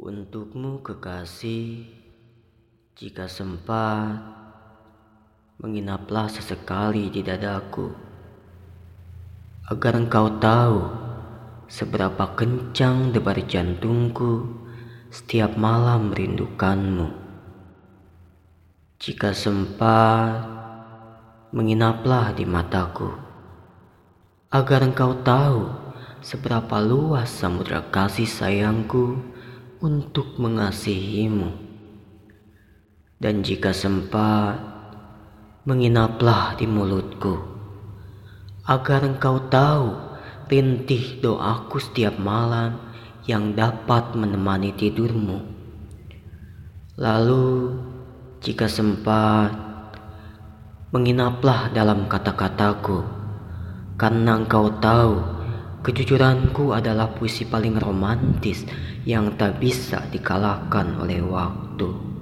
Untukmu kekasih, jika sempat, menginaplah sesekali di dadaku, agar engkau tahu seberapa kencang debar jantungku setiap malam merindukanmu. Jika sempat, menginaplah di mataku, agar engkau tahu seberapa luas samudera kasih sayangku untuk mengasihimu. Dan jika sempat, menginaplah di mulutku, agar engkau tahu rintih doaku setiap malam yang dapat menemani tidurmu. Lalu, jika sempat, menginaplah dalam kata-kataku, karena engkau tahu Kejujuranku adalah puisi paling romantis yang tak bisa dikalahkan oleh waktu.